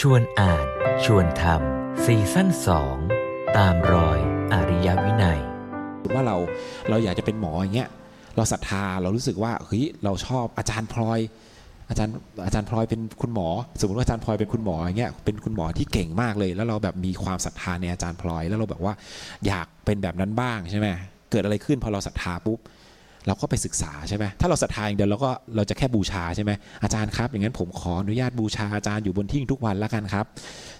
ชวนอ่าน ชวนทำซีซั่นสองตามรอยอริยวินัย ว่าเราเราอยากจะเป็นหมออย่างเงี้ยเราศรัทธาเรารู้สึกว่าเฮ้ยเราชอบอาจารย์พลอย อาจารย์อาจารย์พลอยเป็นคุณหมอ สมมติว่าอาจารย์พลอยเป็นคุณหมออย่างเงี้ยเป็นคุณหมอที่เก่งมากเลย แล้วเราแบบมีความศรัทธาในอาจารย์พลอย แล้วเราแบบว่าอยากเป็นแบบนั้นบ้างใช่ไหมเกิดอะไรขึ้นพอเราศรัทธาปุ๊บ เราก็ไปศึกษาใช่ไหมถ้าเราศรัทธาอย่างเดียวเราก็เราจะแค่บูชาใช่ไหมอาจารย์ครับ อย่างนั้นผมขออนุญาตบูชาอาจารย์อยู่บนทิ้งทุกวันแล้วกันครับ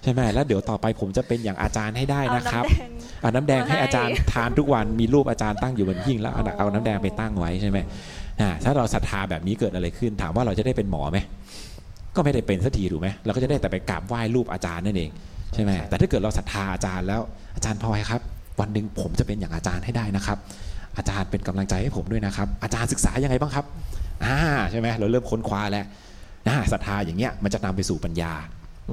ใช่ไหมแล้วเดี๋ยวต่อไปผมจะเป็นอย่างอาจารย์ให้ได้นะครับเอาน้ำแดงให้อาจารย์ทานทุกวันมีรูปอาจารย์ตั้งอยู่บนหิ้งแล้วเอาเอาน้ำแดงไปตั้งไว้ใช่ไหมอ่าถ้าเราศรัทธาแบบนี้เกิดอะไรขึ้น ถามว่าเราจะได้เป็นหมอไหมก็ไม่ได้เป็นสักทีถูกไหมเราก็จะได้แต่ไปกราบไหว้รูปอาจารย์นั่นเองใช่ไหมแต่ถ้าเกิดเราศรัทธาอาจารย์แล้วอาจารย์พลอยครับ วันหนึ่งผมจะเป็นอย่างอาจารย์ให้ได้นะครับ อาจารย์เป็นกำลังใจให้ผมด้วยนะครับ อาจารย์ศึกษายังไงบ้างครับอ่าใช่ไหมเราเริ่มค้นคว้าแล้วนะศรัทธาอย่างเงี้ยมันจะนำไปสู่ปัญญา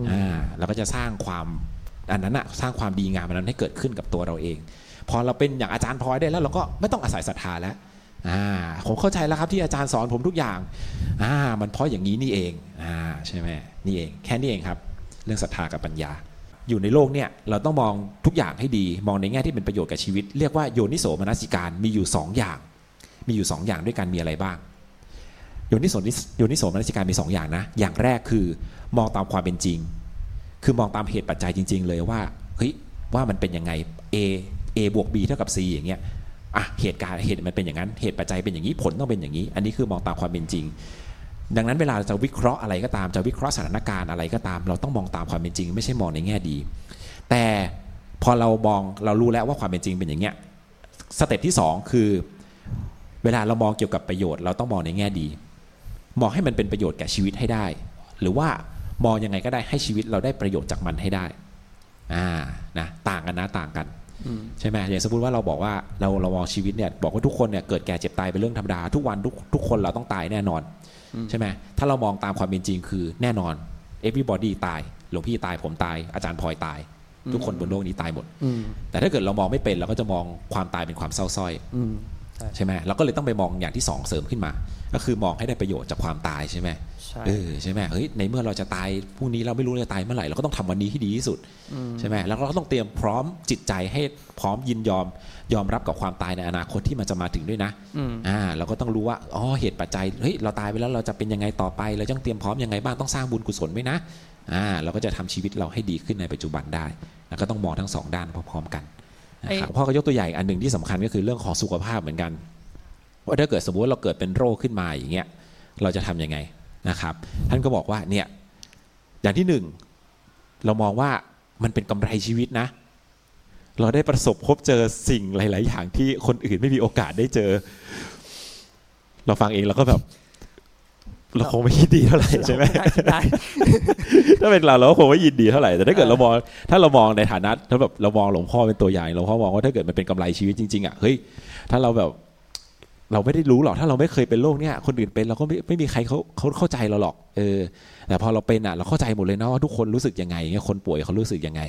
อ่าเราก็จะสร้างความอันนั้นอะสร้างความดีงามอันนั้นให้เกิดขึ้นกับตัวเราเอง พอเราเป็นอย่างอาจารย์พลอยได้แล้ว เราก็ไม่ต้องอาศัยศรัทธาแล้วอ่าผมเข้าใจแล้วครับที่อาจารย์สอนผมทุกอย่างอ่ามันเพราะอย่างนี้นี่เองอ่าใช่ไหมนี่เอง แค่นี้เองครับ เรื่องศรัทธากับปัญญา อยู่ในโลกเนี่ยเราต้องมองทุกอย่างให้ดี มองในแง่ที่เป็นประโยชน์กับชีวิต เรียกว่าโยนิโสมนสิการมีอยู่ 2 อย่าง มีอยู่ 2 อย่างด้วยกันมีอะไรบ้างโยนิโสโยนิโสมนสิการมี 2 อย่างนะ อย่างแรกคือมองตามความเป็นจริง คือมองตามเหตุปัจจัยจริง ๆ เลยว่าเฮ้ยว่ามันเป็นยังไง A A บวก B เท่ากับ C อย่างเงี้ยอะเหตุการณ์เหตุมันเป็นอย่างนั้น เหตุปัจจัยเป็นอย่างนี้ผลต้องเป็นอย่างนี้ อันนี้คือมองตามความเป็นจริง ดังนั้นเวลาจะวิเคราะห์อะไรก็ตามจะวิเคราะห์สถานการณ์อะไรก็ตาม เราต้องมองตามความเป็นจริง ไม่ใช่มองในแง่ดี แต่พอเรามองเรารู้แล้วว่าความเป็นจริงเป็นอย่างเงี้ย step ที่ 2 คือ เวลาเรามองเกี่ยวกับประโยชน์ เราต้องมองในแง่ดี มองให้มันเป็นประโยชน์แก่ชีวิตให้ได้ หรือว่ามองยังไงก็ได้ให้ชีวิตเราได้ประโยชน์จากมันให้ได้อ่านะต่างกันนะต่างกัน ใช่ไหมอย่างสมมติว่าเราบอกว่าเราเรามองชีวิตเนี่ยบอกว่าทุกคนเนี่ยเกิดแก่เจ็บตายเป็นเรื่องธรรมดาทุกวันทุกทุกคนเราต้องตายแน่นอนใช่ไหมถ้าเรามองตามความเป็นจริงคือแน่นอน everybody ตายหลวงพี่ตายผมตายอาจารย์พลอยตาย ทุกคนบนโลกนี้ตายหมดแต่ถ้าเกิดเรามองไม่เป็นเราก็จะมองความตายเป็นความเศร้าส้อย ใช่ไหมเราก็เลยต้องไปมองอย่างที่สองเสริมขึ้นมา ก็คือมองให้ได้ประโยชน์จากความตายใช่ไหมเออใช่ไหมเฮ้ยในเมื่อเราจะตายพรุ่งนี้เราไม่รู้จะตายเมื่อไหร่เราก็ต้องทำวันนี้ที่ดีที่สุดใช่ไหมแล้วเราก็ต้องเตรียมพร้อมจิตใจให้พร้อมยินยอมยอมรับกับความตายในอนาคตที่มันจะมาถึงด้วยนะอ่าเราก็ต้องรู้ว่าอ๋อเหตุปัจจัยเฮ้ยเราตายไปแล้วเราจะเป็นยังไงต่อไป เราต้องเตรียมพร้อมยังไงบ้างต้องสร้างบุญกุศลไว้นะอ่าเราก็จะทำชีวิตเราให้ดีขึ้นในปัจจุบันได้แล้วก็ต้องมองทั้งสองด้านพร้อมๆกันนะครับ พ่อก็ยกตัวอย่างอันหนึ่งที่สำคัญก็คือเรื่องของสุขภาพเหมือนกัน ว่าถ้าเกิดสมมติเราเกิดเป็นโรคขึ้นมาอย่างเงี้ยเราจะทํำยังไงนะครับ ท่านก็บอกว่าเนี่ยอย่างที่หนึ่งเรามองว่ามันเป็นกำไรชีวิตนะ เราได้ประสบพบเจอสิ่งหลาย ๆ อย่างที่คนอื่นไม่มีโอกาสได้เจอ เราฟังเองเราก็แบบ เราคงไม่ยินดีเท่าไหร่ใช่ไหมถ้าเป็นเราเราก็คงไม่ยินดีเท่าไหร่แต่ถ้าเกิดเรามองถ้าเรามองในฐานะถ้าแบบเรามองหลวงพ่อเป็นตัวอย่างหลวงพ่อมองว่าถ้าเกิดมันเป็นกำไรชีวิตจริงๆอะเฮ้ยถ้าเราแบบเราไม่ได้รู้หรอกถ้าเราไม่เคยเป็นโรคเนี่ยคนอื่นเป็นเราก็ไม่ไม่มีใครเขาเขาเข้าใจเราหรอกเออแต่พอเราเป็นอะเราเข้าใจหมดเลยนะว่าทุกคนรู้สึกยังไงเงี้ยคนป่วยเขารู้สึกยังไง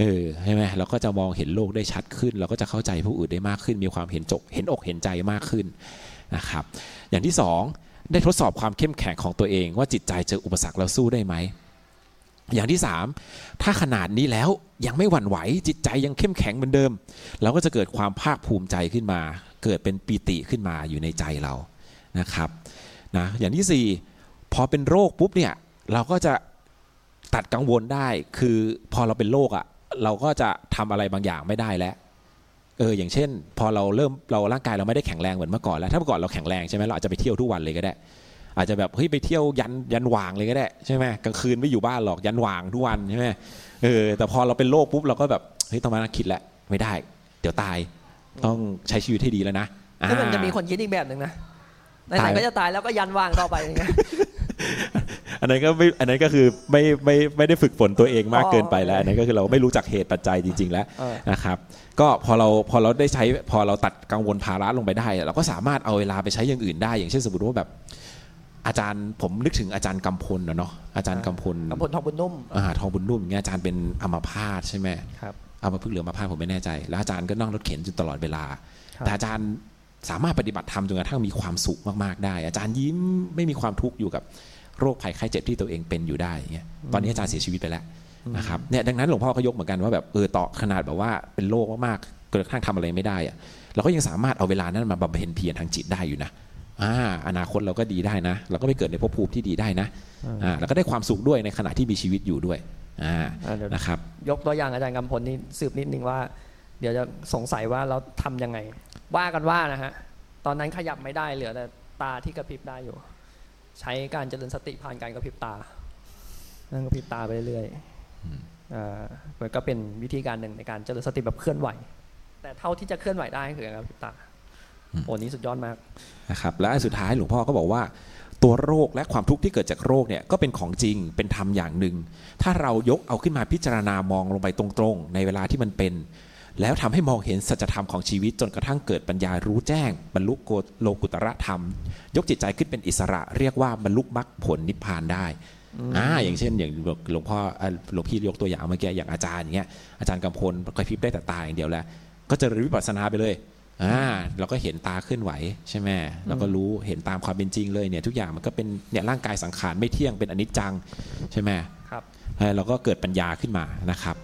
เออใช่ไหมเราก็จะมองเห็นโลกได้ชัดขึ้น เราก็จะเข้าใจผู้อื่นได้มากขึ้น มีความเห็นจกเห็นอกเห็นใจมากขึ้นนะครับ อย่างที่สอง ได้ทดสอบความเข้มแข็งของตัวเอง ว่าจิตใจเจออุปสรรคเราสู้ได้ไหมอย่างที่สามถ้าขนาดนี้แล้วยังไม่หวั่นไหว จิตใจยังเข้มแข็งเหมือนเดิม เราก็จะเกิดความภาคภูมิใจขึ้นมา เกิดเป็นปีติขึ้นมาอยู่ในใจเรานะครับนะอย่างที่ 4 พอเป็นโรคปุ๊บเนี่ยเราก็จะตัดกังวลได้คือพอเราเป็นโรคอะ่ะเราก็จะทำอะไรบางอย่างไม่ได้แล้ว เอออย่างเช่น พอเราเริ่มเราร่างกายเราไม่ได้แข็งแรงเหมือนเมื่อก่อนแล้วถ้าเมื่อก่อนเราแข็งแรงใช่ไหมเราอาจจะไปเที่ยวทุกวันเลยก็ได้ อาจจะแบบเฮ้ยไปเที่ยวยันยันวางเลยก็ได้ใช่ไหมกลางคืนไม่อยู่บ้านหรอกยันวางทุกวันใช่ไหมเออแต่พอเราเป็นโรคปุ๊บเราก็แบบเฮ้ยต้องมาคิดแล้วไม่ได้ เดี๋ยวตายต้องใช้ชีวิตให้ดีแล้วนะแล้วมันจะมีคนคิดอีกแบบหนึ่งนะไหนๆก็จะตายแล้วก็ยันว่างต่อไปอย่างเงี้ย อันนั้นก็ไม่อันนั้นก็คือไม่ไม่ไม่ได้ฝึกฝนตัวเองมากเกินไปแล้ว อันนั้นก็คือเราไม่รู้จักเหตุปัจจัยจริง ๆ แล้วนะครับ ก็พอเราพอเราได้ใช้พอเราตัดกังวลภาระลงไปได้ เราก็สามารถเอาเวลาไปใช้อย่างอื่นได้ อย่างเช่นสมมติว่าแบบอาจารย์ผมนึกถึงอาจารย์กำพลนะเนาะอาจารย์กำพลกำพลทองบุญนุ่มอ่าทองบุญนุ่มเงี้ยอาจารย์เป็นอัมพาตใช่ไหมครับเอามาพึ่งเหลือมาพาผมไม่แน่ใจ แล้วอาจารย์ก็นั่งรถเข็นอยู่ตลอดเวลา แต่อาจารย์สามารถปฏิบัติธรรมจนกระทั่งมีความสุขมากๆได้ อาจารย์ยิ้มไม่มีความทุกข์อยู่กับ โรคภัยไข้เจ็บที่ตัวเองเป็นอยู่ได้อย่างเงี้ยตอนนี้อาจารย์เสียชีวิตไปแล้วนะครับเนี่ยดังนั้นหลวงพ่อก็ยกเหมือนกันว่าแบบเออต่อขนาดแบบว่าเป็นโรคมากๆเกิดกระทั่งทำอะไรไม่ได้อะเราก็ยังสามารถเอาเวลานั้นมาบำเพ็ญเพียรทางจิตได้อยู่นะอ่าอนาคตเราก็ดีได้นะ เราก็ไปเกิดในภพภูมิที่ดีได้นะอ่าแล้วก็ได้ความสุขด้วยในขณะที่มีชีวิตอยู่ด้วยอ่าอ่าเดี๋ยวนะครับยกตัวอย่างอาจารย์กำพลนี่สืบนิดนึงว่า เดี๋ยวจะสงสัยว่าเราทำยังไง ว่ากันว่านะฮะตอนนั้นขยับไม่ได้เหลือแต่ตาที่กระพริบได้อยู่ ใช้การเจริญสติผ่านการกระพริบตา นั่งกระพริบตาไปเรื่อยๆอ่ามันก็เป็นวิธีการหนึ่งในการเจริญสติแบบเคลื่อนไหว แต่เท่าที่จะเคลื่อนไหวได้คือการกระพริบตาโอ้นี้สุดยอดมากนะครับ และอันสุดท้ายหลวงพ่อก็บอกว่า ตัวโรคและความทุกข์ที่เกิดจากโรคเนี่ยก็เป็นของจริงเป็นธรรมอย่างหนึ่ง ถ้าเรายกเอาขึ้นมาพิจารณามองลงไปตรงๆ ในเวลาที่มันเป็น แล้วทำให้มองเห็นสัจธรรมของชีวิตจนกระทั่งเกิดปัญญารู้แจ้ง บรรลุโกโลกุตระธรรม ยกจิตใจขึ้นเป็นอิสระ เรียกว่าบรรลุมรรคผลนิพพานได้อ่าอย่างเช่นอย่างหลวงพ่อเอ่อหลวงพี่ยกตัวอย่างเมื่อกี้อย่างอาจารย์อย่างเงี้ยอาจารย์กำพลกระพริบได้แต่ตาอย่างเดียวแล้ว ก็เจะเริญวิปัสสนาไปเลยอ่าเราก็เห็นตาเคลื่อนไหวใช่ไหมเราก็รู้เห็นตามความเป็นจริงเลยเนี่ยทุกอย่างมันก็เป็นเนี่ยร่างกายสังขารไม่เที่ยงเป็นอนิจจังใช่ไหมครับเออเราก็เกิดปัญญาขึ้นมานะครับ